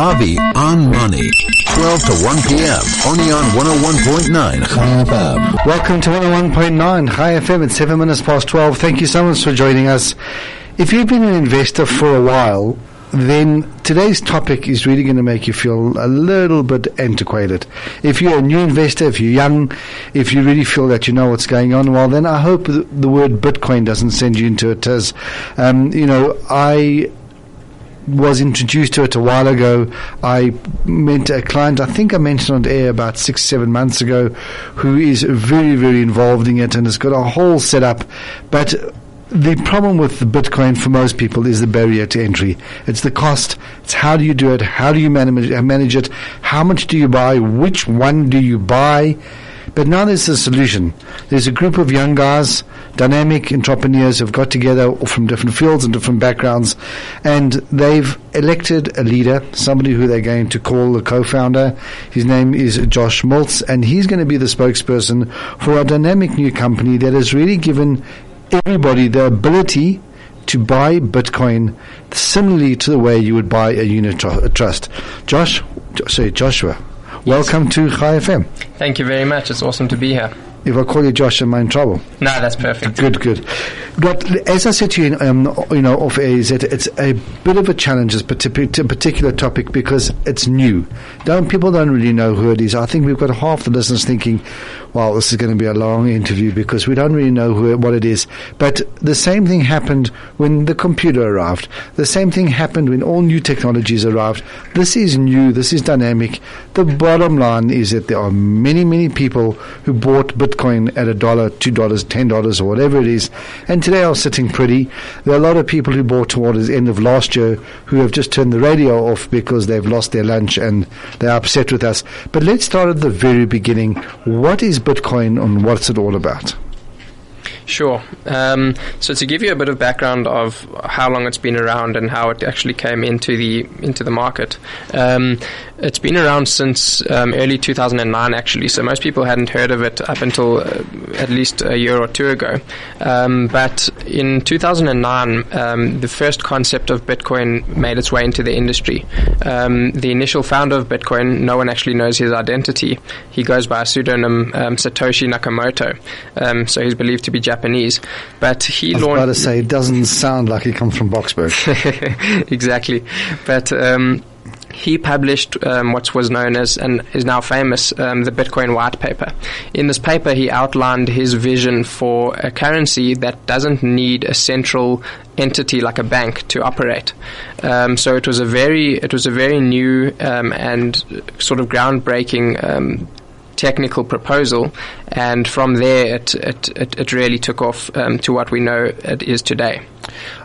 Avi on Money. 12 to 1 p.m. Only on 101.9 Chai FM. Welcome to 101.9 Chai FM. It's 7 minutes past 12. Thank you so much for joining us. If you've been an investor for a while, then today's topic is really going to make you feel a little bit antiquated. If you're a new investor, if you're young, if you really feel that you know what's going on, well, then I hope the, the word Bitcoin doesn't send you into a tiz. Um, you know, I was introduced to it a while ago. I met a client, I think I mentioned on air about six, seven months ago, who is very, very involved in it and has got a whole setup. But the problem with the Bitcoin for most people is the barrier to entry. It's the cost. It's how do you do it? How do you manage, manage it? How much do you buy? Which one do you buy? But now there's a solution. There's a group of young guys, dynamic entrepreneurs who've got together from different fields and different backgrounds, and they've elected a leader, somebody who they're going to call the co-founder. His name is Josh Miltz, and he's going to be the spokesperson for a dynamic new company that has really given everybody the ability to buy Bitcoin similarly to the way you would buy a unit tr- trust. Josh, sorry, Joshua, welcome to Chai FM. Thank you very much. It's awesome to be here. If I call you Josh, am I in trouble? No, that's perfect. Good, good. But as I said to you, um, you know, off air, is that it's a bit of a challenge, this partic- particular topic, because it's new. Don't people don't really know who it is. I think we've got half the listeners thinking, "Well, this is going to be a long interview because we don't really know who what it is." But the same thing happened when the computer arrived. The same thing happened when all new technologies arrived. This is new. This is dynamic. The bottom line is that there are many, many people who bought Bitcoin at a dollar, two dollars, ten dollars, or whatever it is, and today are sitting pretty. There are a lot of people who bought towards the end of last year who have just turned the radio off because they've lost their lunch and they're upset with us. But let's start at the very beginning. What is Bitcoin and what's it all about? Sure. Um, so to give you a bit of background of how long it's been around and how it actually came into the into the market, um, it's been around since um, early 2009 actually. So most people hadn't heard of it up until uh, at least a year or two ago. Um, but in 2009, um, the first concept of Bitcoin made its way into the industry. Um, the initial founder of Bitcoin, no one actually knows his identity. He goes by a pseudonym Satoshi Nakamoto. so he's believed to be Japanese, but he I was launched. about to say it doesn't sound like he comes from Boksburg. exactly, but. He published um, what was known as and is now famous um, the Bitcoin white paper. In this paper, he outlined his vision for a currency that doesn't need a central entity like a bank to operate. Um, so it was a very it was a very new um, and sort of groundbreaking um, technical proposal, and from there it it, it, it really took off um, to what we know it is today.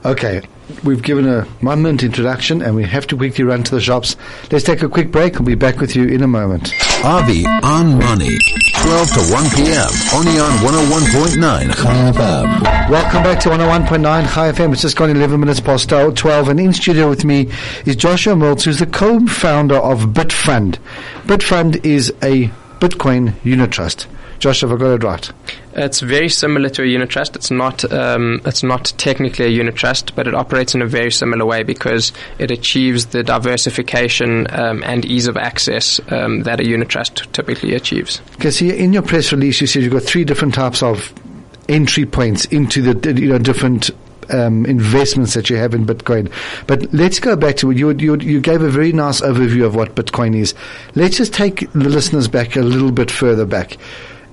Okay, we've given a one minute introduction and we have to quickly run to the shops. Let's take a quick break. I'll be back with you in a moment. Avi on Money. 12 to 1 p.m. Only on 101.9 Chai FM. Welcome back to 101.9 Chai FM. It's just gone 11 minutes past 12 and in studio with me is Joshua Miltz who's the co-founder of Bitfund. Bitfund is a Bitcoin unit trust. Josh, have I got it right? It's very similar to a unit trust. It's not um, it's not technically a unit trust, but it operates in a very similar way because it achieves the diversification um, and ease of access um, that a unit trust typically achieves. Okay, see, in your press release, you said you've got three different types of entry points into the you know different um, investments that you have in Bitcoin. But let's go back to you, you. You gave a very nice overview of what Bitcoin is. Let's just take the listeners back a little bit further back.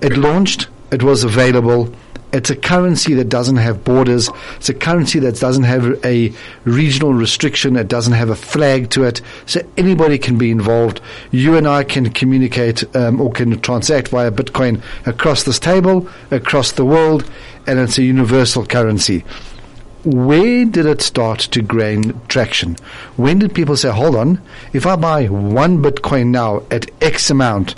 It launched. It was available. It's a currency that doesn't have borders. It's a currency that doesn't have a regional restriction. It doesn't have a flag to it. So anybody can be involved. You and I can communicate um, or can transact via Bitcoin across this table, across the world, and it's a universal currency where did it start to gain traction? When did people say, hold on, if I buy one Bitcoin now at X amount,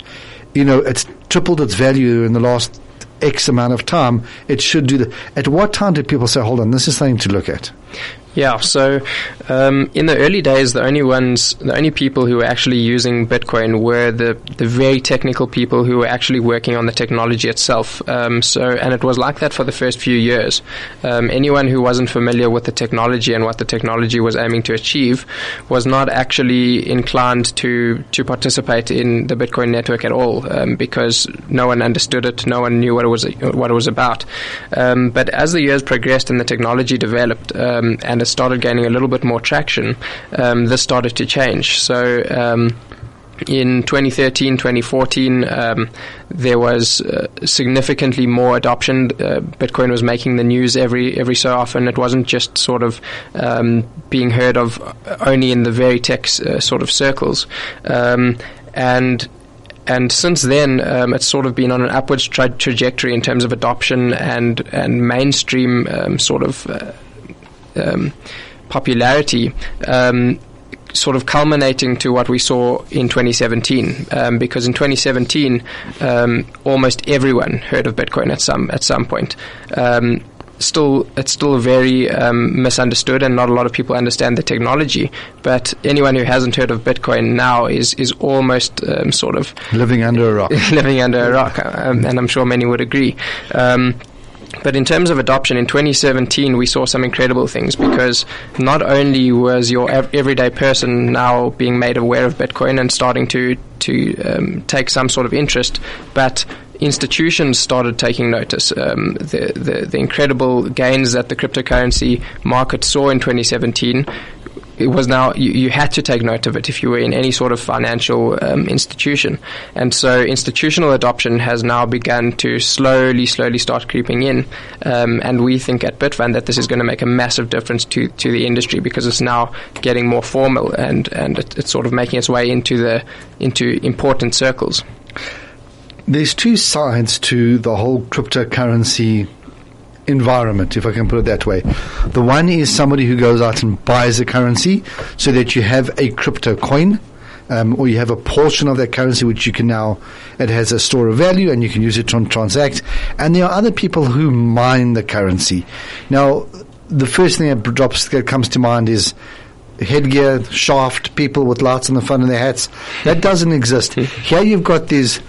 you know, it's tripled its value in the last X amount of time, it should do that. At what time did people say, hold on, this is something to look at? Yeah, so um, in the early days, the only ones, the only people who were actually using Bitcoin were the, the very technical people who were actually working on the technology itself. Um, so, and it was like that for the first few years. Um, anyone who wasn't familiar with the technology and what the technology was aiming to achieve was not actually inclined to to participate in the Bitcoin network at all um, because no one understood it, no one knew what it was what it was about. Um, but as the years progressed and the technology developed, um, and started gaining a little bit more traction, um, this started to change. So um, in 2013, 2014, um, there was uh, significantly more adoption. Uh, Bitcoin was making the news every every so often. It wasn't just sort of um, being heard of only in the very tech uh, sort of circles, um, and and since then, um, it's sort of been on an upwards tra- trajectory in terms of adoption and and mainstream um, sort of uh, um, popularity. Um, sort of culminating to what we saw in 2017, um, because in 2017, um, almost everyone heard of Bitcoin at some at some point. Um, still, it's still very um, misunderstood, and not a lot of people understand the technology. But anyone who hasn't heard of Bitcoin now is is almost um, sort of living under a rock. living under a rock, um, and I'm sure many would agree. But in terms of adoption, in 2017, we saw some incredible things because not only was your everyday person now being made aware of Bitcoin and starting to to um, take some sort of interest, but institutions started taking notice. Um, the, the, the incredible gains that the cryptocurrency market saw in 2017 it was now you, you, had to take note of it if you were in any sort of financial um, institution, and so institutional adoption has now begun to slowly, slowly start creeping in, um, and we think at Bitfund that this is going to make a massive difference to, to the industry because it's now getting more formal and and it, it's sort of making its way into the into important circles. There's two sides to the whole cryptocurrency environment, if I can put it that way. The one is somebody who goes out and buys a currency so that you have a crypto coin. Um, or you have a portion of that currency which you can now, it has a store of value and you can use it to transact. And there are other people who mine the currency. Now, the first thing that drops, that comes to mind is headgear, shaft, people with lights on the front of their hats. That doesn't exist. Here you've got these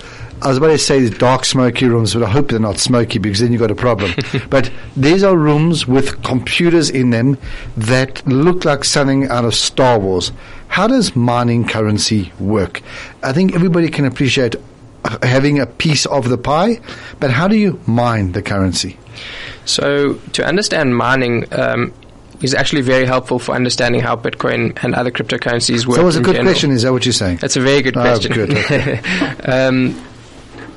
I was about to say dark, smoky rooms, but I hope they're not smoky because then you've got a problem. but these are rooms with computers in them that look like something out of Star Wars. How does mining currency work? I think everybody can appreciate having a piece of the pie, but how do you mine the currency? So, to understand mining, um, is actually very helpful for understanding how Bitcoin and other cryptocurrencies work. So, it was a good general. question. Is that what you're saying? That's a very good oh, question. Good. Okay. um,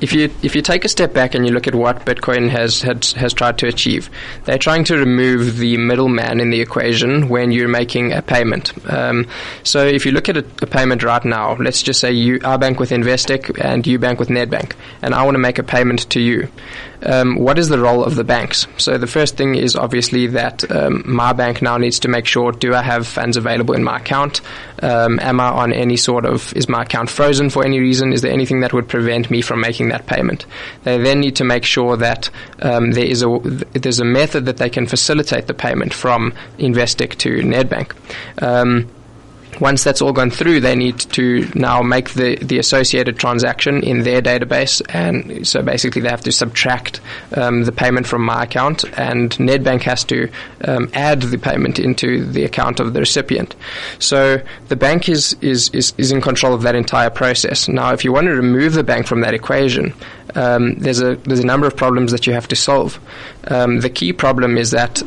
if you if you take a step back and you look at what Bitcoin has has, has tried to achieve, they're trying to remove the middleman in the equation when you're making a payment. Um, so if you look at a, a, payment right now, let's just say you I bank with Investec and you bank with Nedbank, and I want to make a payment to you um, what is the role of the banks? So the first thing is obviously that um, my bank now needs to make sure: do I have funds available in my account? Um, am I on any sort of is my account frozen for any reason? Is there anything that would prevent me from making that payment? They then need to make sure that um, there is a there's a method that they can facilitate the payment from Investec to Nedbank. Once that's all gone through, they need to now make the, the associated transaction in their database. And so basically, they have to subtract um, the payment from my account, and Nedbank has to um, add the payment into the account of the recipient. So the bank is, is, is, is in control of that entire process. Now, if you want to remove the bank from that equation, um, there's, a, there's a number of problems that you have to solve. Um, the key problem is that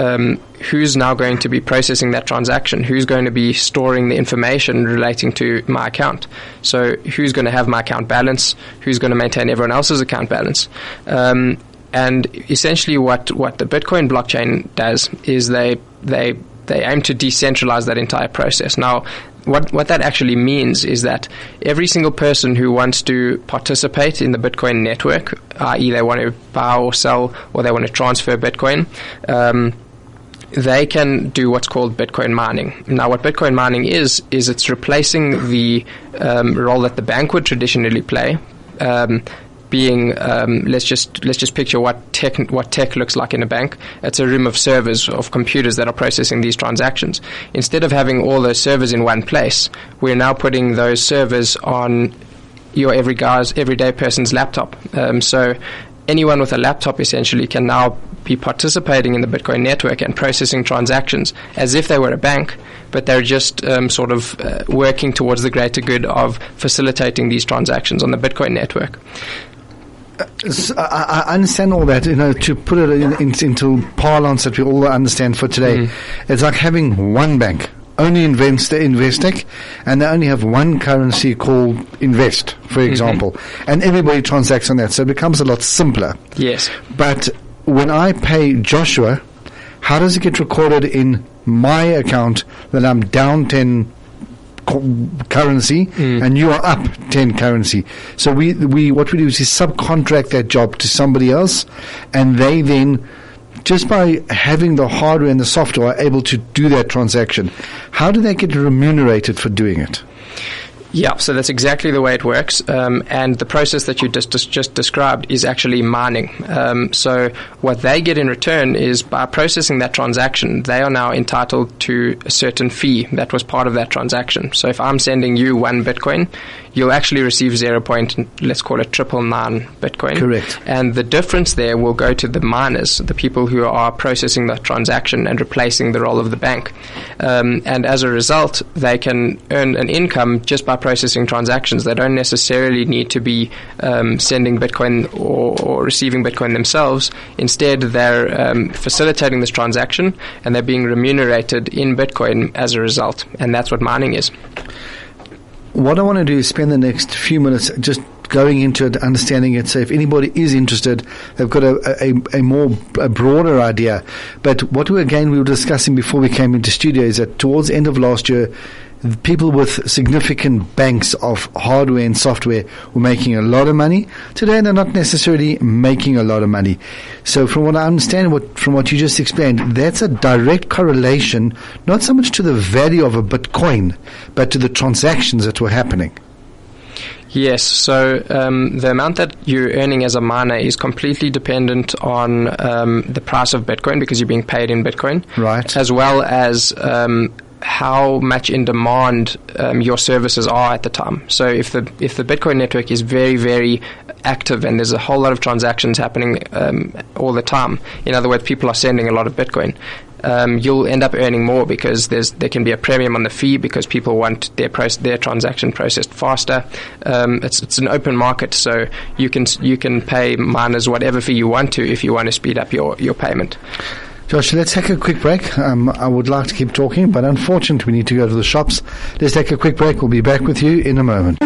um, who's now going to be processing that transaction? Who's going to be storing the information relating to my account? So, who's going to have my account balance? Who's going to maintain everyone else's account balance? Um, and essentially, what, what the Bitcoin blockchain does is they they they aim to decentralize that entire process. Now, what what that actually means is that every single person who wants to participate in the Bitcoin network, i.e., they want to buy or sell or they want to transfer Bitcoin. Um, they can do what's called Bitcoin mining. Now, what Bitcoin mining is, is it's replacing the um, role that the bank would traditionally play. Um, being um, let's just let's just picture what tech what tech looks like in a bank. It's a room of servers of computers that are processing these transactions. Instead of having all those servers in one place, we're now putting those servers on your every guy's everyday person's laptop. Um, so anyone with a laptop essentially can now be participating in the Bitcoin network and processing transactions as if they were a bank, but they're just um, sort of uh, working towards the greater good of facilitating these transactions on the Bitcoin network. I, I understand all that. You know, to put it in, in, into parlance that we all understand for today, mm. it's like having one bank only invest Investec, and they only have one currency called Invest, for mm-hmm. example, mm-hmm. and everybody transacts on that, so it becomes a lot simpler. Yes. But when I pay Joshua, how does it get recorded in my account that I'm down 10 currency mm. and you are up 10 currency. So we, we, what we do is we subcontract that job to somebody else and they then just by having the hardware and the software are able to do that transaction. How do they get remunerated for doing it? Yeah, so that's exactly the way it works. Um, and the process that you just, just described is actually mining. Um, so what they get in return is by processing that transaction, they are now entitled to a certain fee that was part of that transaction. So if I'm sending you one Bitcoin, you'll actually receive zero point, let's call it triple nine Bitcoin. Correct. And the difference there will go to the miners, the people who are processing that transaction and replacing the role of the bank. Um, and as a result, they can earn an income just by processing transactions. They don't necessarily need to be um, sending Bitcoin or, or, receiving Bitcoin themselves. Instead, they're um, facilitating this transaction and they're being remunerated in Bitcoin as a result. And that's what mining is what I want to do is spend the next few minutes just going into it, understanding it. So if anybody is interested, they've got a, a, a more a broader idea. But what we again we were discussing before we came into studio is that towards the end of last year, people with significant banks of hardware and software were making a lot of money. Today, they're not necessarily making a lot of money. So, from what I understand, what, from what you just explained, that's a direct correlation, not so much to the value of a Bitcoin, but to the transactions that were happening. Yes, so um, the amount that you're earning as a miner is completely dependent on um, the price of Bitcoin because you're being paid in Bitcoin, right? As well as um, how much in demand um, your services are at the time. So if the if the Bitcoin network is very very active and there's a whole lot of transactions happening um, all the time, in other words, people are sending a lot of Bitcoin. Um, you'll end up earning more because there's there can be a premium on the fee because people want their their transaction processed faster. Um, it's it's an open market, so you can you can pay miners whatever fee you want to if you want to speed up your, your payment. Josh, let's take a quick break. Um, I would like to keep talking, but unfortunately, we need to go to the shops. Let's take a quick break. We'll be back with you in a moment.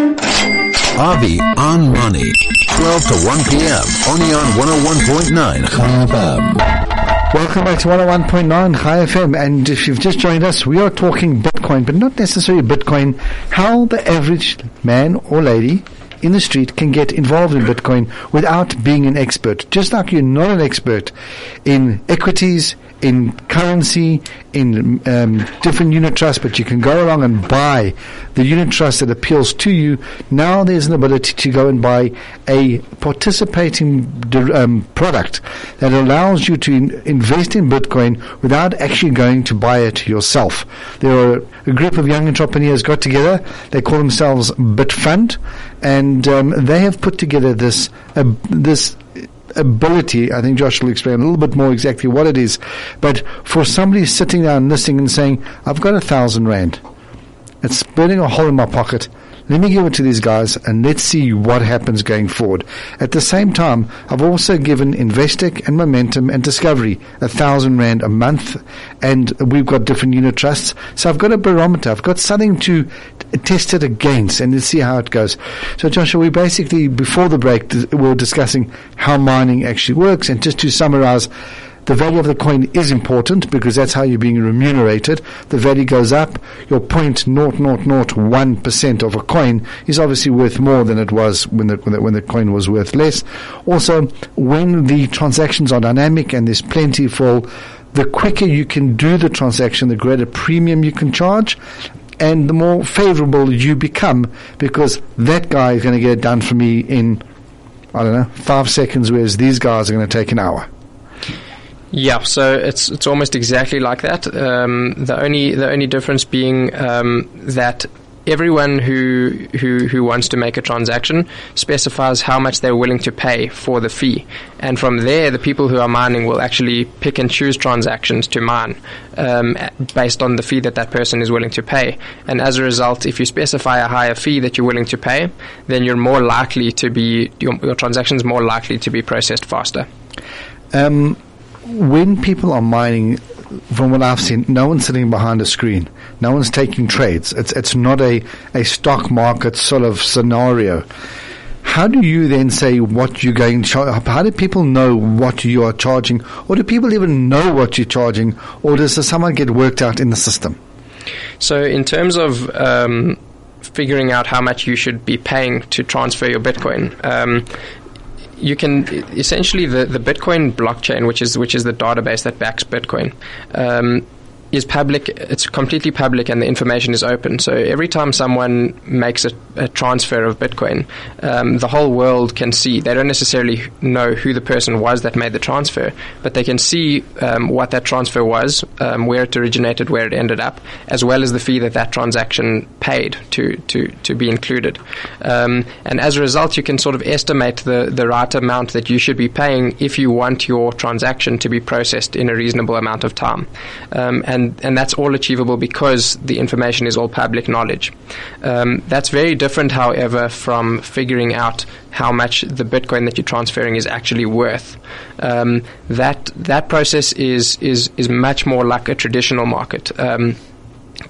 Avi on Money, 12 to 1 p.m. only on 101.9 Chai FM. Welcome back to 101.9 Chai FM. And if you've just joined us, we are talking Bitcoin, but not necessarily Bitcoin, how the average man or lady in the street can get involved in Bitcoin without being an expert. Just like you're not an expert in equities, in currency, in um, different unit trusts, but you can go along and buy the unit trust that appeals to you. Now there's an ability to go and buy a participating um, product that allows you to in- invest in Bitcoin without actually going to buy it yourself. There are a group of young entrepreneurs got together. They call themselves Bitfund, and um, they have put together this uh, this ability. I think Josh will explain a little bit more exactly what it is. But for somebody sitting and listening and saying, I've got a thousand rand, it's burning a hole in my pocket. Let me give it to these guys and let's see what happens going forward. At the same time, I've also given Investec and Momentum and Discovery a thousand rand a month and we've got different unit trusts. So I've got a barometer. I've got something to test it against and let's see how it goes. So Joshua, we basically, before the break, we were discussing how mining actually works and just to summarize, the value of the coin is important because that's how you're being remunerated. The value goes up. Your 0.0001% of a coin is obviously worth more than it was when the, when the, when the coin was worth less. Also, when the transactions are dynamic and there's plenty for the quicker you can do the transaction, the greater premium you can charge and the more favorable you become because that guy is going to get it done for me in I don't know, five seconds, whereas these guys are going to take an hour. Yeah, so it's it's almost exactly like that. Um, the only the only difference being um, that everyone who, who who wants to make a transaction specifies how much they're willing to pay for the fee, and from there, the people who are mining will actually pick and choose transactions to mine um, based on the fee that that person is willing to pay. And as a result, if you specify a higher fee that you're willing to pay, then you're more likely to be your, your transactions more likely to be processed faster. Um, when people are mining, from what I've seen, no one's sitting behind a screen. No one's taking trades. It's it's not a, a stock market sort of scenario. How do you then say what you're going to charge? How do people know what you are charging? Or do people even know what you're charging? Or does someone get worked out in the system? So, in terms of um, figuring out how much you should be paying to transfer your Bitcoin, um, you can essentially the, the Bitcoin blockchain, which is which is the database that backs Bitcoin. Um, is public. It's completely public, and the information is open. So every time someone makes a, a transfer of Bitcoin, um, the whole world can see. They don't necessarily know who the person was that made the transfer, but they can see um, what that transfer was, um, where it originated, where it ended up, as well as the fee that that transaction paid to to to be included. Um, and as a result, you can sort of estimate the the right amount that you should be paying if you want your transaction to be processed in a reasonable amount of time. Um, and and and that's all achievable because the information is all public knowledge. Um, that's very different, however, from figuring out how much the Bitcoin that you're transferring is actually worth. Um, that that process is is is much more like a traditional market. Um,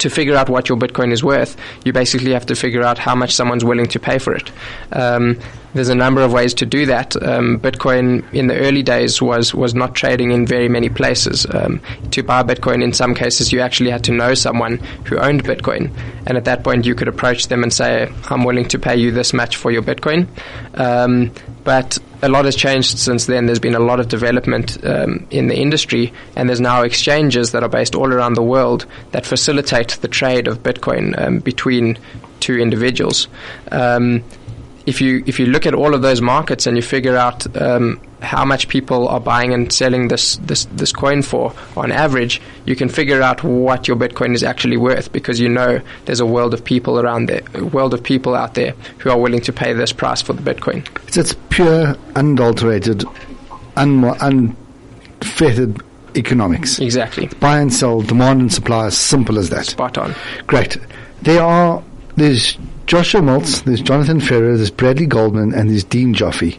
to figure out what your Bitcoin is worth, you basically have to figure out how much someone's willing to pay for it. Um, there's a number of ways to do that. Um, Bitcoin in the early days was was not trading in very many places. Um, to buy Bitcoin, in some cases, you actually had to know someone who owned Bitcoin, and at that point, you could approach them and say, "I'm willing to pay you this much for your Bitcoin." Um, but a lot has changed since then. There's been a lot of development um, in the industry, and there's now exchanges that are based all around the world that facilitate the trade of Bitcoin um, between two individuals. Um, if you if you look at all of those markets and you figure out um, how much people are buying and selling this, this this coin for on average, you can figure out what your Bitcoin is actually worth because you know there's a world of people around there, a world of people out there who are willing to pay this price for the Bitcoin. It's, it's pure, unadulterated, un- unfettered economics. Exactly. Buy and sell, demand and supply, as simple as that. Spot on. Great. There are there's Joshua Miltz, there's Jonathan Ferrer, there's Bradley Goldman, and there's Dean Joffe.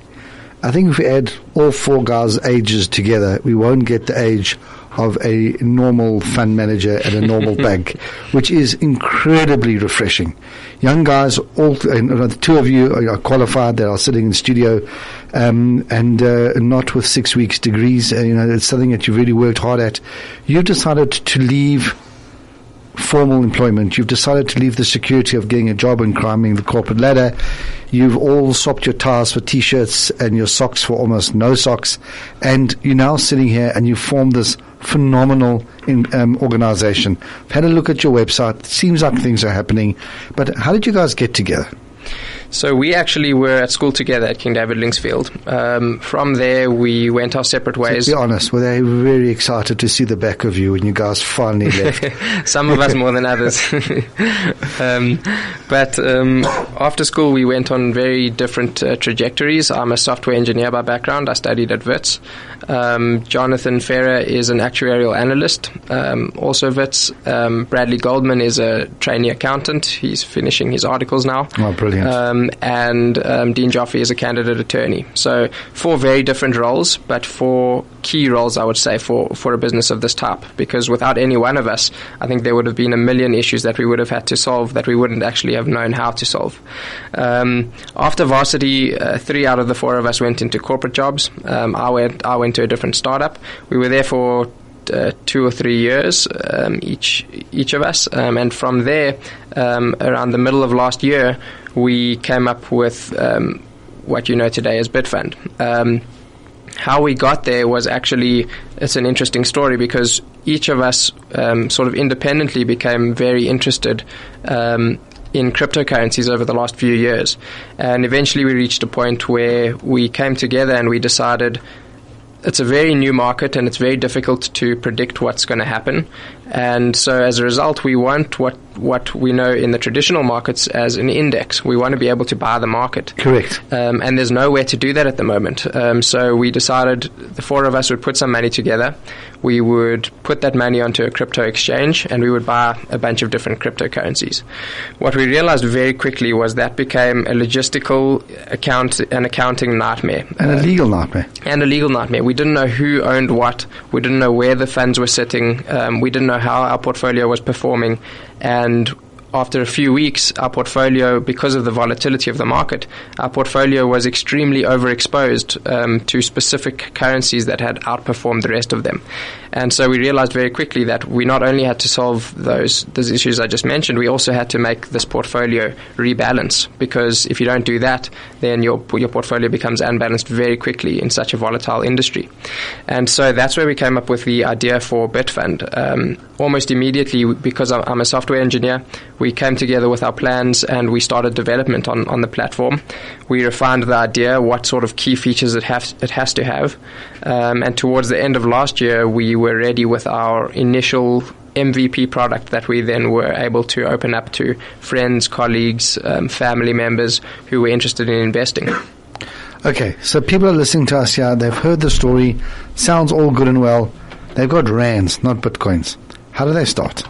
I think if we add all four guys' ages together, we won't get the age of a normal fund manager at a normal bank, which is incredibly refreshing. Young guys, all the two of you are qualified. They are sitting in the studio, um, and uh, not with six weeks degrees. Uh, you know, it's something that you've really worked hard at. You've decided to leave formal employment. You've decided to leave the security of getting a job and climbing the corporate ladder. You've all swapped your ties for t-shirts and your socks for almost no socks. And you're now sitting here and you've formed this phenomenal in, um, organization. I've had a look at your website. It seems like things are happening. But how did you guys get together? So we actually were at school together at King David Linksfield. Um, from there, we went our separate ways. To be honest, were they very excited to see the back of you when you guys finally left? Some of us more than others. um, but um, after school, we went on very different uh, trajectories. I'm a software engineer by background. I studied at WITS. Um, Jonathan Ferrer is an actuarial analyst, um, also WITS. Um, Bradley Goldman is a trainee accountant. He's finishing his articles now. Oh, brilliant um, and um, Dean Joffe is a candidate attorney. So four very different roles, but four key roles, I would say, for, for a business of this type. Because without any one of us, I think there would have been a million issues that we would have had to solve that we wouldn't actually have known how to solve. Um, after varsity, uh, three out of the four of us went into corporate jobs. Um, I went I went to a different startup. We were there for uh, two or three years um, each each of us, um, and from there, um, around the middle of last year, we came up with um, what you know today as Bitfund. Um, how we got there was actually it's an interesting story because each of us um, sort of independently became very interested in cryptocurrencies over the last few years. And eventually we reached a point where we came together and we decided it's a very new market and it's very difficult to predict what's going to happen. And so as a result, we want what, what we know in the traditional markets as an index. We want to be able to buy the market. Correct. Um, and there's nowhere to do that at the moment. Um, so we decided the four of us would put some money together. We would put that money onto a crypto exchange and we would buy a bunch of different cryptocurrencies. What we realized very quickly was that became a logistical account, an accounting nightmare. And a legal nightmare. And a legal nightmare. We didn't know who owned what. We didn't know where the funds were sitting. Um, we didn't know how our portfolio was performing. And after a few weeks, our portfolio, because of the volatility of the market, our portfolio was extremely overexposed um, to specific currencies that had outperformed the rest of them. And so we realized very quickly that we not only had to solve those those issues I just mentioned, we also had to make this portfolio rebalance because if you don't do that, then your your portfolio becomes unbalanced very quickly in such a volatile industry. And so that's where we came up with the idea for Bitfund. Um, almost immediately, because I'm a software engineer, we came together with our plans and we started development on, on the platform. We refined the idea, what sort of key features it has it has to have, um, and towards the end of last year, we were ready with our initial MVP product that we then were able to open up to friends, colleagues, um, family members who were interested in investing. Okay, so people are listening to us here. They've heard the story. Sounds all good and well. They've got rands, not bitcoins. How do they start?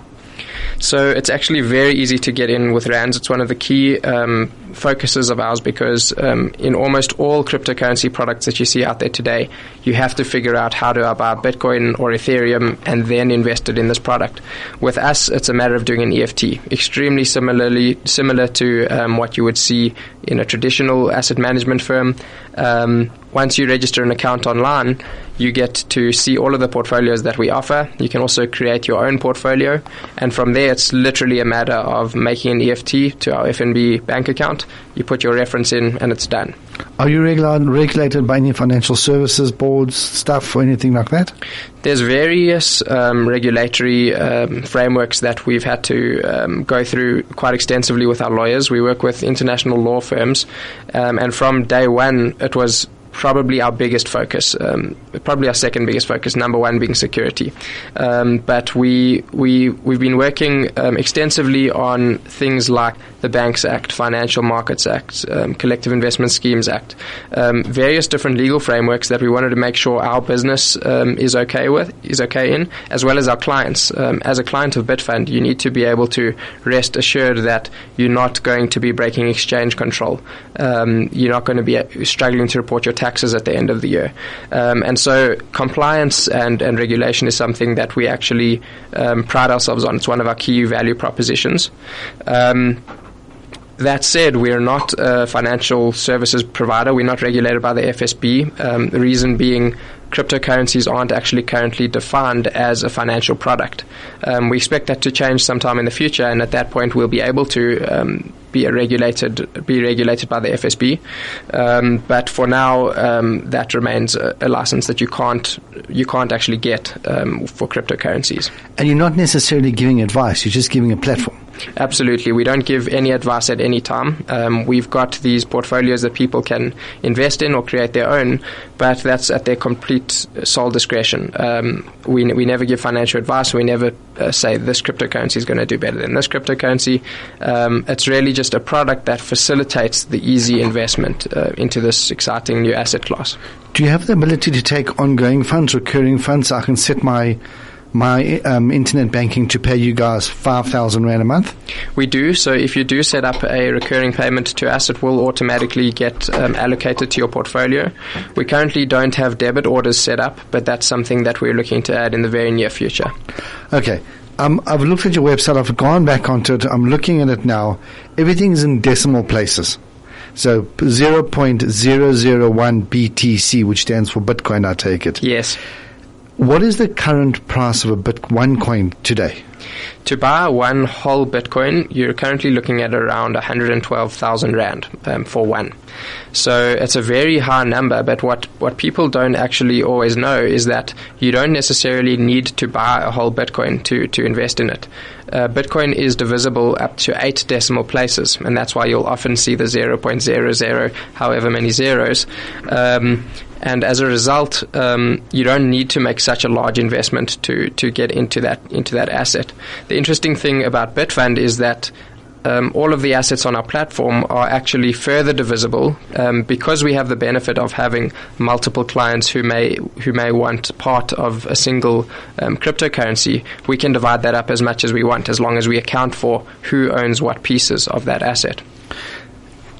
So it's actually very easy to get in with rands. It's one of the key um, focuses of ours because um, in almost all cryptocurrency products that you see out there today, you have to figure out how to buy Bitcoin or Ethereum and then invest it in this product. With us, it's a matter of doing an EFT, extremely similarly similar to um, what you would see in a traditional asset management firm. Um, once you register an account online, you get to see all of the portfolios that we offer. You can also create your own portfolio, and from there, it's literally a matter of making an EFT to our FNB bank account. You put your reference in, and it's done. Are you regula- regulated by any financial services boards, stuff, or anything like that? There's various um, regulatory um, frameworks that we've had to um, go through quite extensively with our lawyers. We work with international law firms, um, and from day one, it was probably our biggest focus, um, probably our second biggest focus. Number one being security, um, but we we we've been working um, extensively on things like the Banks Act, Financial Markets Act, um, Collective Investment Schemes Act, um, various different legal frameworks that we wanted to make sure our business is okay with, is okay in, as well as our clients. as a client of Bitfund, you need to be able to rest assured that you're not going to be breaking exchange control. you're not going to be uh, struggling to report your taxes at the end of the year. Um, and so compliance and, and regulation is something that we actually um, pride ourselves on. It's one of our key value propositions. Um, that said, we are not a financial services provider. We're not regulated by the FSB. Um, the reason being cryptocurrencies aren't actually currently defined as a financial product. Um, we expect that to change sometime in the future, and at that point, we'll be able to um, be regulated be regulated by the FSB. Um, but for now, um, that remains a, a, license that you can't you can't actually get um, for cryptocurrencies. And you're not necessarily giving advice; you're just giving a platform. Absolutely. We don't give any advice at any time. Um, we've got these portfolios that people can invest in or create their own, but that's at their complete sole discretion. Um, we, we never give financial advice. We never uh, say this cryptocurrency is going to do better than this cryptocurrency. Um, it's really just a product that facilitates the easy investment uh, into this exciting new asset class. Do you have the ability to take ongoing funds, recurring funds? I can set my my um, internet banking to pay you guys 5,000 Rand a month? We do. So if you do set up a recurring payment to us, it will automatically get um, allocated to your portfolio. We currently don't have debit orders set up, but that's something that we're looking to add in the very near future. Okay. Um, I've looked at your website. I've gone back onto it. I'm looking at it now. Everything's in decimal places. So 0.001 BTC, which stands for Bitcoin, I take it. Yes. What is the current price of a bit one coin today? To buy one whole Bitcoin, you're currently looking at around 112,000 Rand um, for one. So it's a very high number, but what, what people don't actually always know is that you don't necessarily need to buy a whole Bitcoin to, to invest in it. Uh, Bitcoin is divisible up to eight decimal places, and that's why you'll often see the 0.00, however many zeros. Um, and as a result, um, you don't need to make such a large investment to, to get into that into that asset. The interesting thing about Bitfund is that um, all of the assets on our platform are actually further divisible um, because we have the benefit of having multiple clients who may who may want part of a single um, cryptocurrency. We can divide that up as much as we want, as long as we account for who owns what pieces of that asset.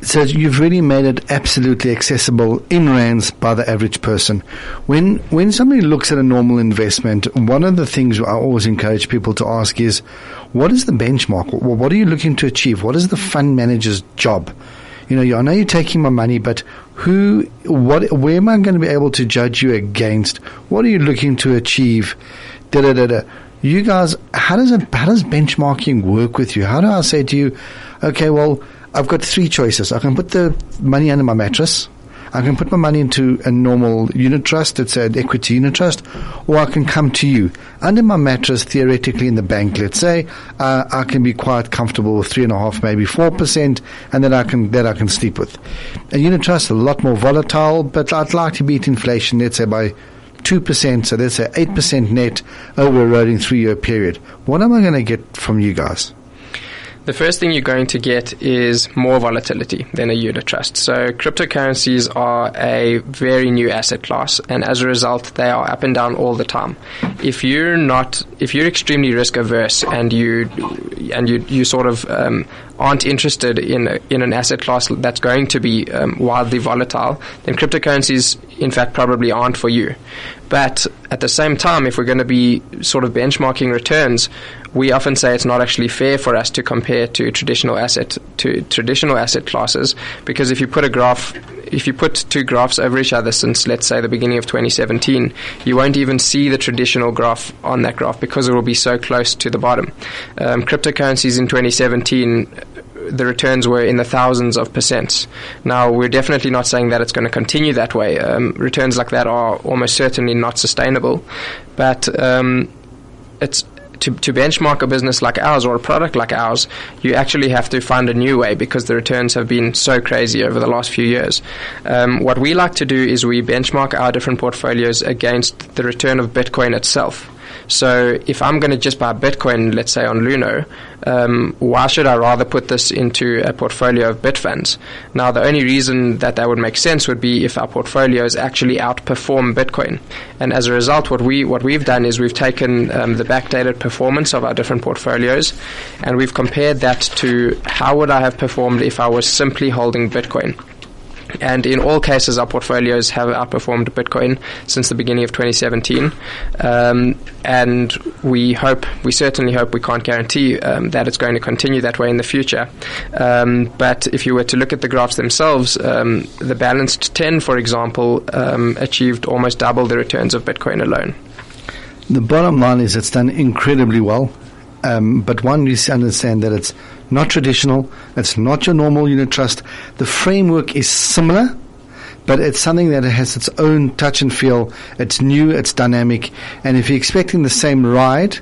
So you've really made it absolutely accessible in rands by the average person. When when somebody looks at a normal investment, one of the things I always encourage people to ask is, what is the benchmark? What are you looking to achieve? What is the fund manager's job? You know, I know you're taking my money, but who, what, where am I going to be able to judge you against? What are you looking to achieve? Da da da da. You guys, how does it, how does benchmarking work with you? How do I say to you, okay, well, I've got three choices. I can put the money under my mattress. I can put my money into a normal unit trust, it's an equity unit trust, or I can come to you. Under my mattress, theoretically in the bank, let's say, uh, I can be quite comfortable with three and a half, maybe four percent, and then I can that I can sleep with. A unit trust a lot more volatile, but I'd like to beat inflation, let's say by two percent, so let's say eight percent net over a rolling three year period. What am I going to get from you guys? The first thing you're going to get is more volatility than a unit trust. So cryptocurrencies are a very new asset class, and as a result, they are up and down all the time. If you're not, if you're extremely risk averse and you and you you sort of um, aren't interested in in an asset class that's going to be um, wildly volatile, then cryptocurrencies, in fact, probably aren't for you. But at the same time, if we're going to be sort of benchmarking returns, we often say it's not actually fair for us to compare to traditional asset to traditional asset classes because if you put a graph if you put two graphs over each other since let's say the beginning of 2017 you won't even see the traditional graph on that graph because it will be so close to the bottom um, cryptocurrencies in 2017 the returns were in the thousands of percents. Now, we're definitely not saying that it's going to continue that way. Um, returns like that are almost certainly not sustainable, but um, it's to, to benchmark a business like ours or a product like ours, you actually have to find a new way because the returns have been so crazy over the last few years. Um, what we like to do is we benchmark our different portfolios against the return of Bitcoin itself. So if I'm going to just buy Bitcoin, let's say on Luno, um, why should I rather put this into a portfolio of Bitfunds? Now, the only reason that that would make sense would be if our portfolios actually outperform Bitcoin. And as a result, what we what we've done is we've taken um, the backdated performance of our different portfolios, and we've compared that to how would I have performed if I was simply holding Bitcoin. And in all cases, our portfolios have outperformed Bitcoin since the beginning of 2017. Um, and we hope, we certainly hope, we can't guarantee um, that it's going to continue that way in the future. Um, but if you were to look at the graphs themselves, um, the balanced 10, for example, um, achieved almost double the returns of Bitcoin alone. The bottom line is it's done incredibly well. Um, but one needs to understand that it's not traditional. It's not your normal unit trust. The framework is similar, but it's something that has its own touch and feel. It's new, it's dynamic, and if you're expecting the same ride,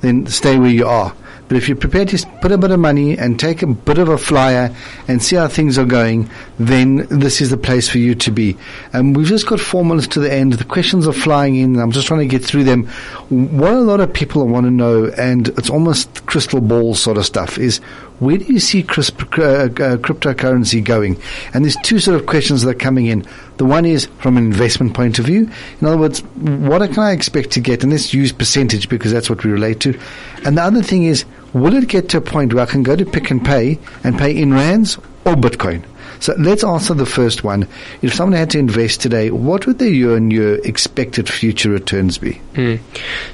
then stay where you are. But if you're prepared to put a bit of money and take a bit of a flyer and see how things are going, then this is the place for you to be. And we've just got four minutes to the end. The questions are flying in. I'm just trying to get through them. What a lot of people want to know, and it's almost crystal ball sort of stuff, is where do you see uh, uh, cryptocurrency going? And there's two sort of questions that are coming in. The one is from an investment point of view. In other words, what can I expect to get? And let's use percentage because that's what we relate to. And the other thing is, will it get to a point where I can go to Pick n Pay and pay in rands or Bitcoin? So let's answer the first one. If someone had to invest today, what would their year on year expected future returns be? Mm.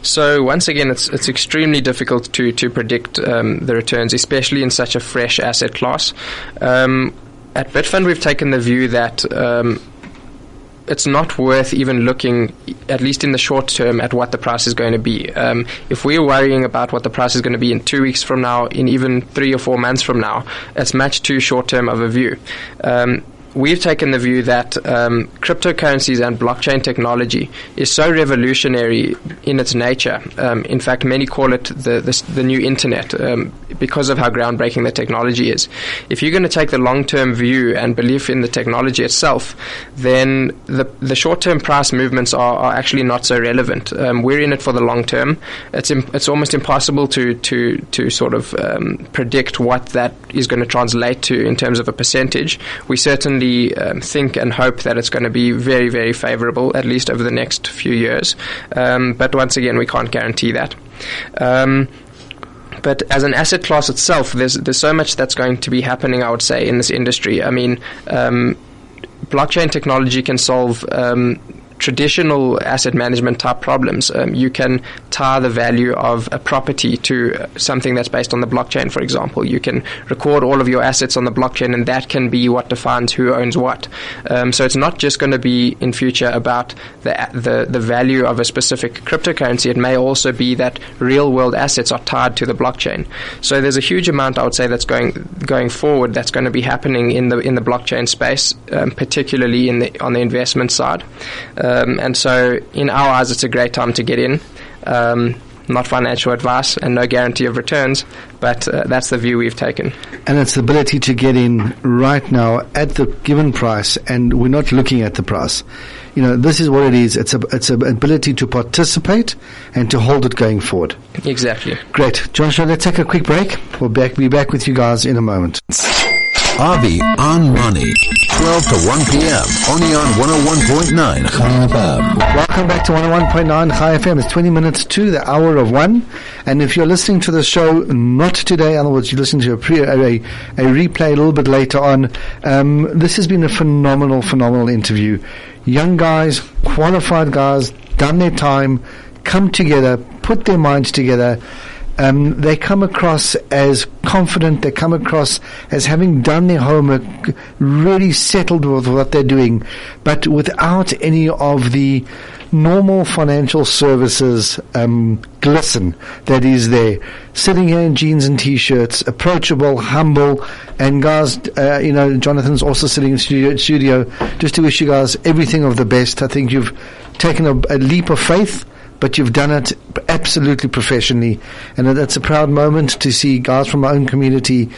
So once again, it's it's extremely difficult to to predict um, the returns, especially in such a fresh asset class. Um, at Bitfund, we've taken the view that um, it's not worth even looking, at least in the short term, at what the price is going to be. Um, if we're worrying about what the price is going to be in two weeks from now, in even three or four months from now, it's much too short term of a view. Um, we've taken the view that um, cryptocurrencies and blockchain technology is so revolutionary in its nature. Um, in fact, many call it the, the, the new internet um, because of how groundbreaking the technology is. If you're going to take the long term view and belief in the technology itself, then the, the short term price movements are, are, actually not so relevant. Um, we're in it for the long term. It's, Im- it's almost impossible to, to, to sort of um, predict what that is going to translate to in terms of a percentage. We certainly certainly um, think and hope that it's going to be very, very favorable, at least over the next few years. Um, but once again, we can't guarantee that. Um, but as an asset class itself, there's there's so much that's going to be happening. I would say in this industry. I mean, um, blockchain technology can solve um, traditional asset management type problems. Um, you can tie the value of a property to something that's based on the blockchain, for example. You can record all of your assets on the blockchain, and that can be what defines who owns what. Um, so it's not just going to be in future about the, the, the value of a specific cryptocurrency. It may also be that real world assets are tied to the blockchain. So there's a huge amount, I would say, that's going going forward that's going to be happening in the in the blockchain space, um, particularly in the on the investment side. Um, and so, in our eyes, it's a great time to get in. Um, not financial advice and no guarantee of returns, but uh, that's the view we've taken. And it's the ability to get in right now at the given price, and we're not looking at the price. You know, this is what it is. It's a it's an ability to participate and to hold it going forward. Exactly. Great, Joshua. Let's take a quick break. We'll back, be back with you guys in a moment. Avi on Money. 12 to 1 p.m. Only on 101.9 Chai FM. Welcome back to 101.9 Chai FM. It's 20 minutes to the hour of 1. And if you're listening to the show not today, in other words, you're listening to a, pre, a, a replay a little bit later on, um, this has been a phenomenal, phenomenal interview. Young guys, qualified guys, done their time, come together, put their minds together, um, they come across as confident. They come across as having done their homework, really settled with what they're doing, but without any of the normal financial services um, glisten that is there. Sitting here in jeans and t-shirts, approachable, humble, and guys, uh, you know, Jonathan's also sitting in studio, studio just to wish you guys everything of the best. I think you've taken a, a leap of faith but you've done it absolutely professionally. And that's a proud moment to see guys from our own community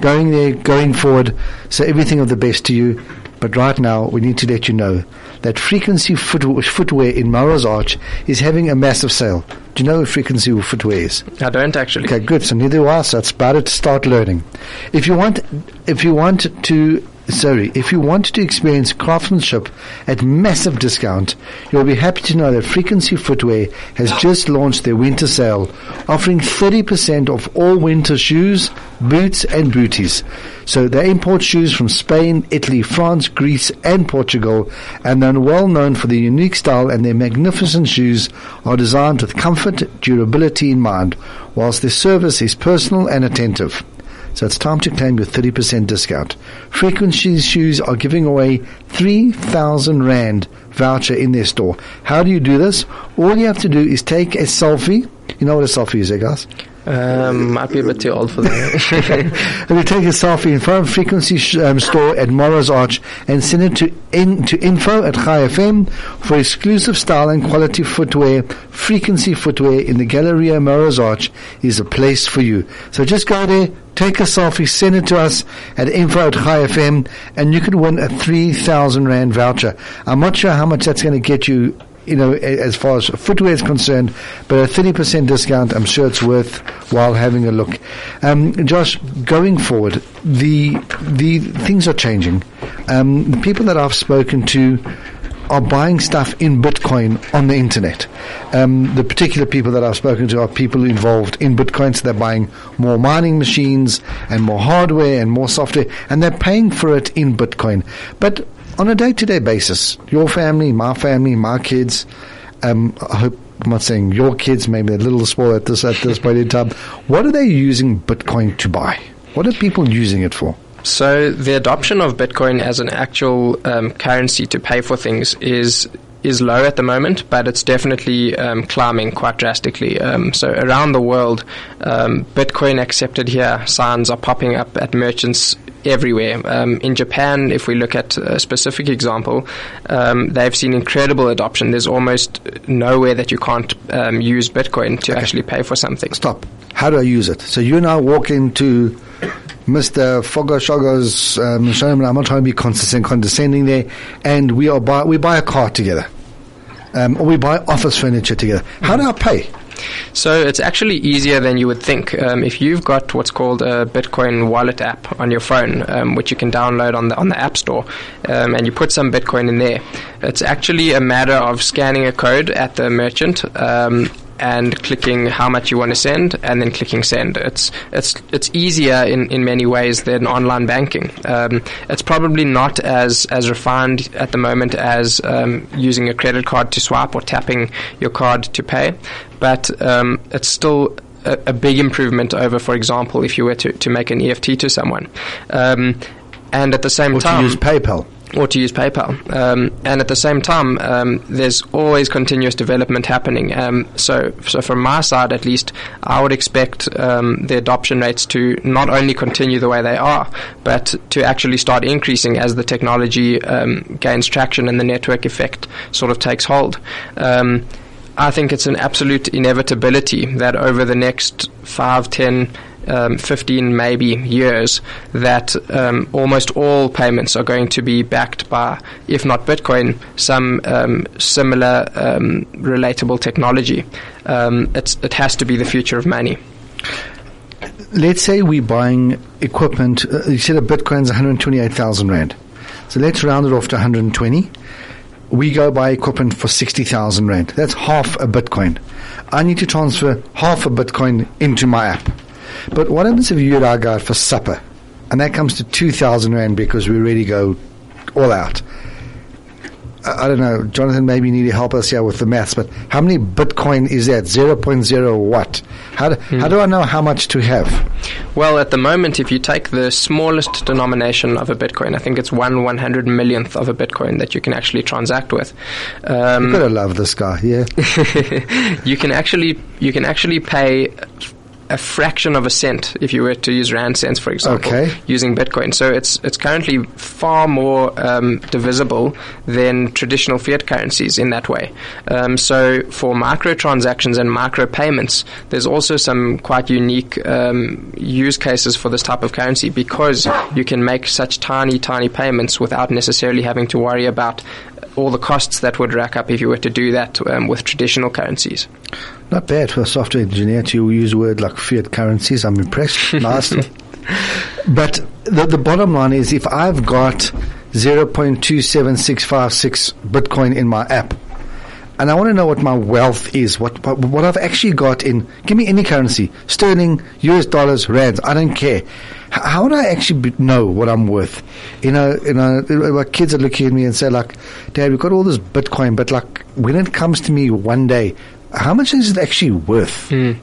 going there, going forward. So everything of the best to you. But right now, we need to let you know that Frequency foot- Footwear in Melrose Arch is having a massive sale. Do you know what Frequency Footwear is? I don't actually. Okay, good. So neither do I. So it's about to start learning. If you want, if you want to sorry, if you want to experience craftsmanship at massive discount, you'll be happy to know that Frequency Footwear has just launched their winter sale, offering 30% off all winter shoes, boots and booties. So they import shoes from Spain, Italy, France, Greece and Portugal and they're well known for their unique style and their magnificent shoes are designed with comfort, durability in mind, whilst their service is personal and attentive. So it's time to claim your 30% discount. Frequency Shoes are giving away 3,000 Rand voucher in their store. How do you do this? All you have to do is take a selfie. You know what a selfie is, eh, guys? Um, might be a bit too old for that. you take a selfie in front of Frequency sh- um, Store at Melrose Arch and send it to in, to info at Chai FM for exclusive style and quality footwear, Frequency Footwear in the Galleria Melrose Arch is a place for you. So just go there, take a selfie, send it to us at info at Chai FM, and you could win a 3,000 Rand voucher. I'm not sure how much that's going to get you you know, as far as footwear is concerned, but a 30% discount, I'm sure it's worth while having a look. Um, Josh, going forward, the, the things are changing. Um, the people that I've spoken to are buying stuff in Bitcoin on the internet. Um, the particular people that I've spoken to are people involved in Bitcoin, so they're buying more mining machines and more hardware and more software, and they're paying for it in Bitcoin. But on a day-to-day basis, your family, my family, my kids, um, I hope I'm not saying your kids, maybe they're a little spoiled at this at this point in time. What are they using Bitcoin to buy? What are people using it for? So the adoption of Bitcoin as an actual um, currency to pay for things is is low at the moment, but it's definitely um, climbing quite drastically. Um, so around the world, um, Bitcoin accepted here signs are popping up at merchants everywhere. Um, in Japan, if we look at a specific example, um, they've seen incredible adoption. There's almost nowhere that you can't um, use Bitcoin to okay. actually pay for something. Stop. How do I use it? So you now walk into Mr. Fogo Shogo's um, showroom. I'm not trying to be condescending there. And we are buy, we buy a car together. Um, or we buy office furniture together. How do I pay? So it's actually easier than you would think. Um, if you've got what's called a Bitcoin wallet app on your phone, um, which you can download on the on the App Store, um, and you put some Bitcoin in there, it's actually a matter of scanning a code at the merchant um, and clicking how much you want to send and then clicking send. It's it's it's easier in, in many ways than online banking. Um, it's probably not as as refined at the moment as um, using a credit card to swipe or tapping your card to pay, but um, it's still a, a, big improvement over, for example, if you were to, to make an EFT to someone. Um, and at the same or time, to use PayPal or to use PayPal. Um, and at the same time, um, there's always continuous development happening. Um, so, so from my side, at least, I would expect um, the adoption rates to not only continue the way they are, but to actually start increasing as the technology um, gains traction and the network effect sort of takes hold. Um, I think it's an absolute inevitability that over the next five, ten um, 15 maybe years that um, almost all payments are going to be backed by, if not Bitcoin, some um, similar um, relatable technology. Um, it has to be the future of money. Let's say we're buying equipment. Uh, you said a Bitcoin's 128,000 Rand. So let's round it off to 120 we go buy equipment for 60,000 Rand. That's half a Bitcoin. I need to transfer half a Bitcoin into my app. But what happens if you and I go out for supper and that comes to 2,000 Rand because we really go all out? I, I don't know, Jonathan, maybe you need to help us here with the maths, but how many Bitcoin is that? 0.0 what? How do, how do I know how much to have? Well, at the moment, if you take the smallest denomination of a Bitcoin, I think it's one one hundred millionth of a Bitcoin that you can actually transact with. Um, you gotta love this guy, yeah. you can actually you can actually pay a fraction of a cent if you were to use rand cents, for example, okay. using Bitcoin. So it's it's currently far more um, divisible than traditional fiat currencies in that way. Um, so for micro transactions and micro payments, there's also some quite unique um, use cases for this type of currency because you can make such tiny, tiny payments without necessarily having to worry about all the costs that would rack up if you were to do that um, with traditional currencies. Not bad for a software engineer to use a word like fiat currencies. I'm impressed. nice. But the, the bottom line is if I've got 0.27656 Bitcoin in my app, and I want to know what my wealth is, what, what, what I've actually got in. Give me any currency, sterling, US dollars, rands. I don't care. how would I actually be, know what I'm worth? You know, you know, my kids are looking at me and say like, "Dad, we've got all this Bitcoin, but like when it comes to me one day, how much is it actually worth? Mm.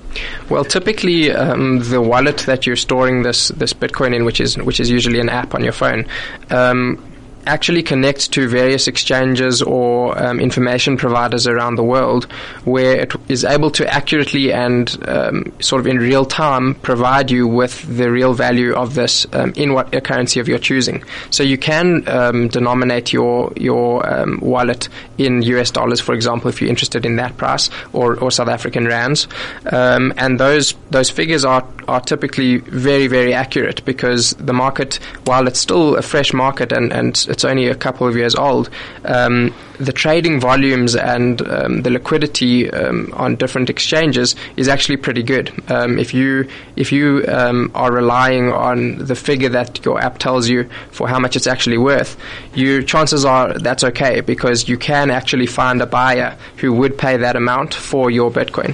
Well, typically, um, the wallet that you're storing this this Bitcoin in, which is which is usually an app on your phone, um, actually connects to various exchanges or um, information providers around the world where it is able to accurately and um, sort of in real time provide you with the real value of this um, in what currency of your choosing. So you can um, denominate your your um, wallet in US dollars, for example, if you're interested in that price, or, or South African rands, um, and those those figures are are typically very very accurate because the market, while it's still a fresh market and and it's only a couple of years old, um, the trading volumes and um, the liquidity um, on different exchanges is actually pretty good. Um, if you if you um, are relying on the figure that your app tells you for how much it's actually worth, you chances are that's okay because you can actually find a buyer who would pay that amount for your Bitcoin.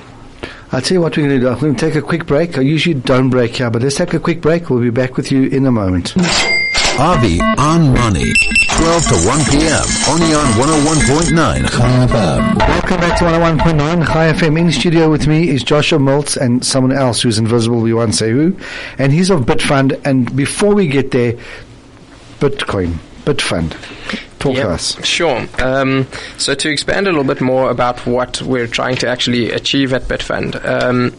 I'll tell you what we're going to do. I'm going to take a quick break. I usually don't break here, but let's take a quick break. We'll be back with you in a moment. Avi on Money. 12 to 1 p.m. Only on 101.9 Chai FM. Welcome back to 101.9 Chai FM. In studio with me is Joshua Miltz and someone else who's invisible, we won't say who. And he's of Bitfund. And before we get there, Bitcoin, Bitfund. Talk Yep, to us. Sure. Um, so to expand a little bit more about what we're trying to actually achieve at Bitfund. Um,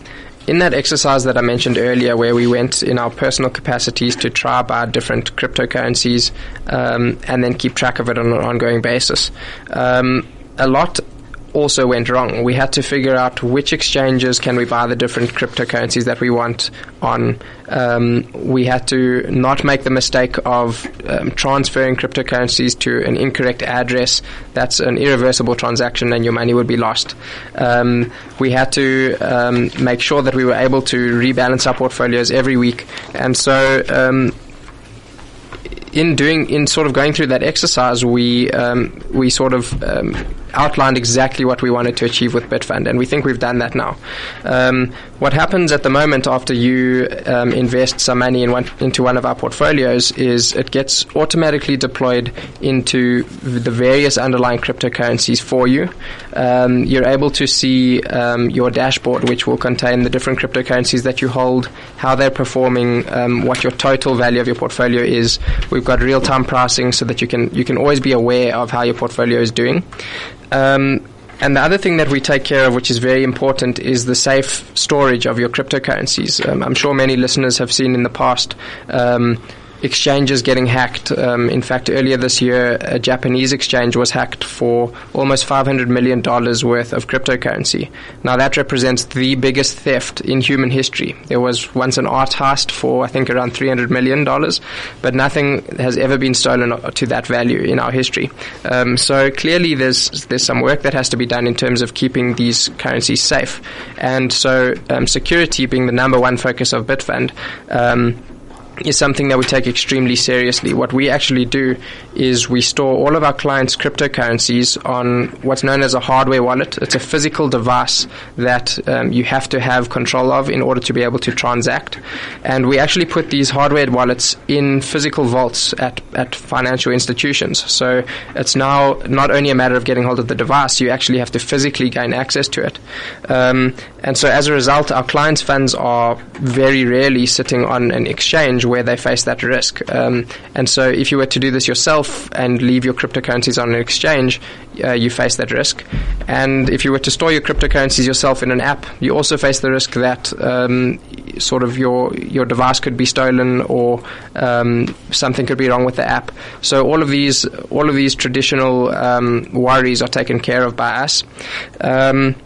in that exercise that I mentioned earlier, where we went in our personal capacities to try buy different cryptocurrencies um, and then keep track of it on an ongoing basis, um, a lot also went wrong. We had to figure out which exchanges can we buy the different cryptocurrencies that we want on. Um, we had to not make the mistake of um, transferring cryptocurrencies to an incorrect address. That's an irreversible transaction, and your money would be lost. Um, we had to um, make sure that we were able to rebalance our portfolios every week, and so um, in doing in sort of going through that exercise, we um, we sort of um, outlined exactly what we wanted to achieve with Bitfund, and we think we've done that now. Um, what happens at the moment after you um, invest some money in one, into one of our portfolios is it gets automatically deployed into the various underlying cryptocurrencies for you. Um, you're able to see um, your dashboard, which will contain the different cryptocurrencies that you hold, how they're performing, um, what your total value of your portfolio is. We've got real-time pricing so that you can you can always be aware of how your portfolio is doing. Um, and the other thing that we take care of, which is very important, is the safe storage of your cryptocurrencies. Um, I'm sure many listeners have seen in the past um, exchanges getting hacked. Um, in fact, earlier this year, a Japanese exchange was hacked for almost $500 million worth of cryptocurrency. Now, that represents the biggest theft in human history. There was once an art heist for, I think, around $300 million, but nothing has ever been stolen to that value in our history. Um, so clearly, there's there's some work that has to be done in terms of keeping these currencies safe, and so um, security being the number one focus of Bitfund. Is something that we take extremely seriously. What we actually do is we store all of our clients' cryptocurrencies on what's known as a hardware wallet. It's a physical device that um, you have to have control of in order to be able to transact. And we actually put these hardware wallets in physical vaults at, at financial institutions. So it's now not only a matter of getting hold of the device, you actually have to physically gain access to it. Um, and so as a result, our clients' funds are very rarely sitting on an exchange where they face that risk. Um, and so if you were to do this yourself and leave your cryptocurrencies on an exchange, uh, you face that risk. And if you were to store your cryptocurrencies yourself in an app, you also face the risk that um, sort of your your device could be stolen or um, something could be wrong with the app. So all of these all of these traditional um, worries are taken care of by us. Um,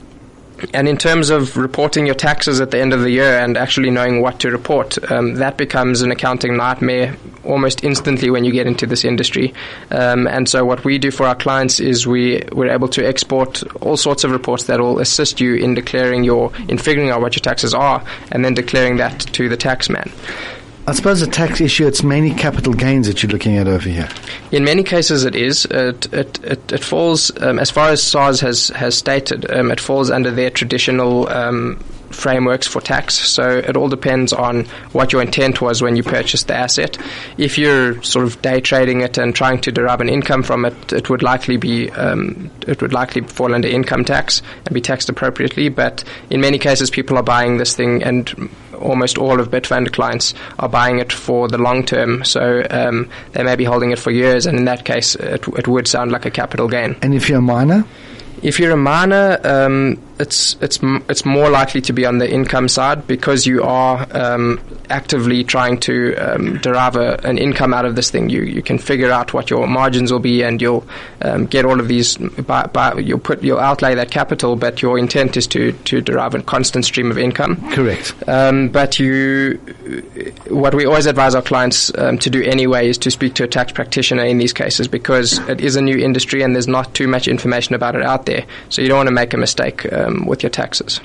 and in terms of reporting your taxes at the end of the year and actually knowing what to report, um, that becomes an accounting nightmare almost instantly when you get into this industry. Um, and so, what we do for our clients is we we're able to export all sorts of reports that will assist you in declaring your in figuring out what your taxes are, and then declaring that to the tax man. I suppose a tax issue, it's mainly capital gains that you're looking at over here. In many cases, it is. It it it, it falls um, as far as SARS has has stated. Um, it falls under their traditional. Um, frameworks for tax. So it all depends on what your intent was when you purchased the asset. If you're sort of day trading it and trying to derive an income from it it would likely be um, it would likely fall under income tax and be taxed appropriately. But in many cases people are buying this thing and almost all of Bitfund clients are buying it for the long term. So um, they may be holding it for years and in that case it, it would sound like a capital gain. And if you're a miner, if you're a miner, um, it's it's it's more likely to be on the income side because you are um, actively trying to um, derive a, an income out of this thing. You you can figure out what your margins will be, and you'll um, get all of these. By, by, you'll put you'll outlay that capital, but your intent is to to derive a constant stream of income. correct. Um, but you, what we always advise our clients um, to do anyway is to speak to a tax practitioner in these cases because it is a new industry and there's not too much information about it out there. So you don't want to make a mistake um, with your taxes.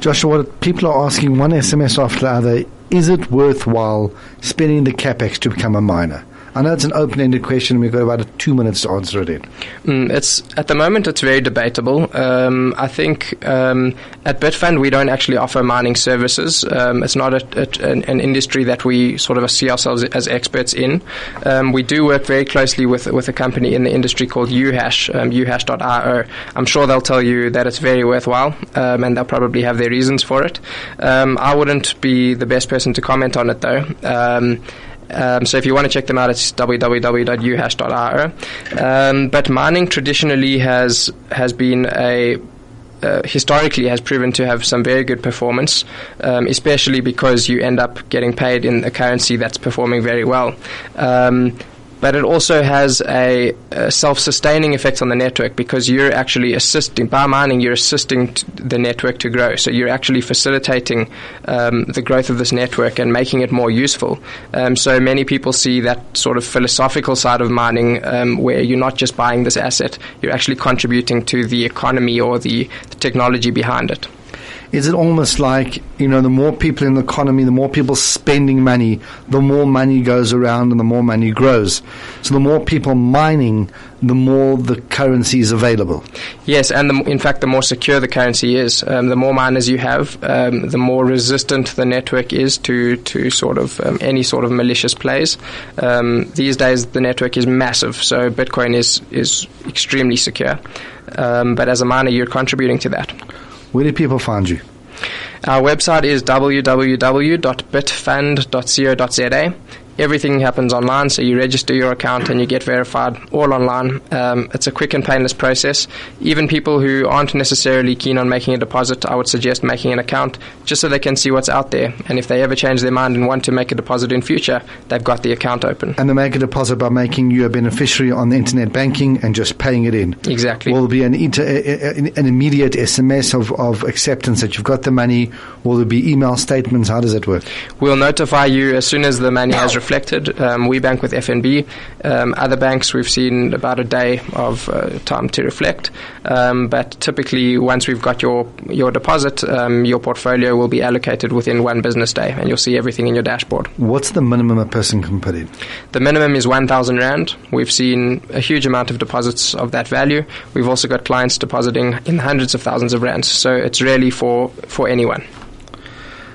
Joshua, people are asking one SMS after the other, is it worthwhile spending the capex to become a miner? I know it's an open-ended question. and We've got about two minutes to answer it in. Mm, it's at the moment it's very debatable. Um, I think um, at Bitfund we don't actually offer mining services. Um, it's not a, a, an, an, industry that we sort of see ourselves as experts in. Um, we do work very closely with with a company in the industry called Uhash, um, uhash.io. I'm sure they'll tell you that it's very worthwhile, um, and they'll probably have their reasons for it. Um, I wouldn't be the best person to comment on it though. Um, so if you want to check them out, it's www.uhash.io. Um, but mining traditionally has has been a uh, historically has proven to have some very good performance, um, especially because you end up getting paid in a currency that's performing very well. Um, but it also has a, a, self-sustaining effect on the network because you're actually assisting by mining. You're assisting the network to grow, so you're actually facilitating um, the growth of this network and making it more useful. Um, so many people see that sort of philosophical side of mining, um, where you're not just buying this asset, you're actually contributing to the economy or the, the technology behind it is it almost like you know the more people in the economy, the more people spending money, the more money goes around and the more money grows. So the more people mining, the more the currency is available. Yes, and the, in fact, the more secure the currency is. Um, the more miners you have, um, the more resistant the network is to to sort of um, any sort of malicious plays. Um, these days, the network is massive, so Bitcoin is is extremely secure. Um, but as a miner, you're contributing to that. Where do people find you? Our website is www.bitfund.co.za everything happens online. So you register your account and you get verified all online. Um, it's a quick and painless process. Even people who aren't necessarily keen on making a deposit, I would suggest making an account just so they can see what's out there. And if they ever change their mind and want to make a deposit in future, they've got the account open. And they make a deposit by making you a beneficiary on the internet banking and just paying it in. Exactly. Will be an, inter, an immediate SMS of, of acceptance that you've got the money? Will there be email statements? How does it work? We'll notify you as soon as the money has reflected. Um, we bank with FNB. Um, other banks, we've seen about a day of uh, time to reflect. Um, but typically, once we've got your your deposit, um, your portfolio will be allocated within one business day, and you'll see everything in your dashboard. What's the minimum a person can put in? The minimum is 1,000 Rand. We've seen a huge amount of deposits of that value. We've also got clients depositing in hundreds of thousands of rands. So it's really for, for anyone.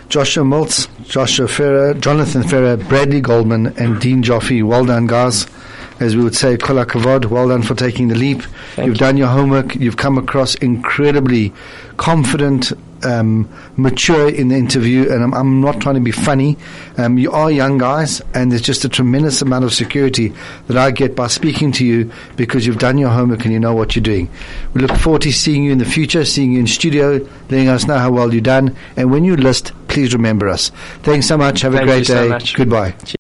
Joshua Miltz, Joshua Ferrer, Jonathan Ferrer, Bradley Goldman, and Dean Joffe. Well done, guys. As we would say, kol hakavod, well done for taking the leap. Thank You've you. done your homework. You've come across incredibly confident, um, mature in the interview, and I'm, I'm, not trying to be funny. Um, you are young guys, and there's just a tremendous amount of security that I get by speaking to you because you've done your homework and you know what you're doing. We look forward to seeing you in the future, seeing you in studio, letting us know how well you've done, and when you list, please remember us. Thanks so much. Have Thank a great so day. Goodbye.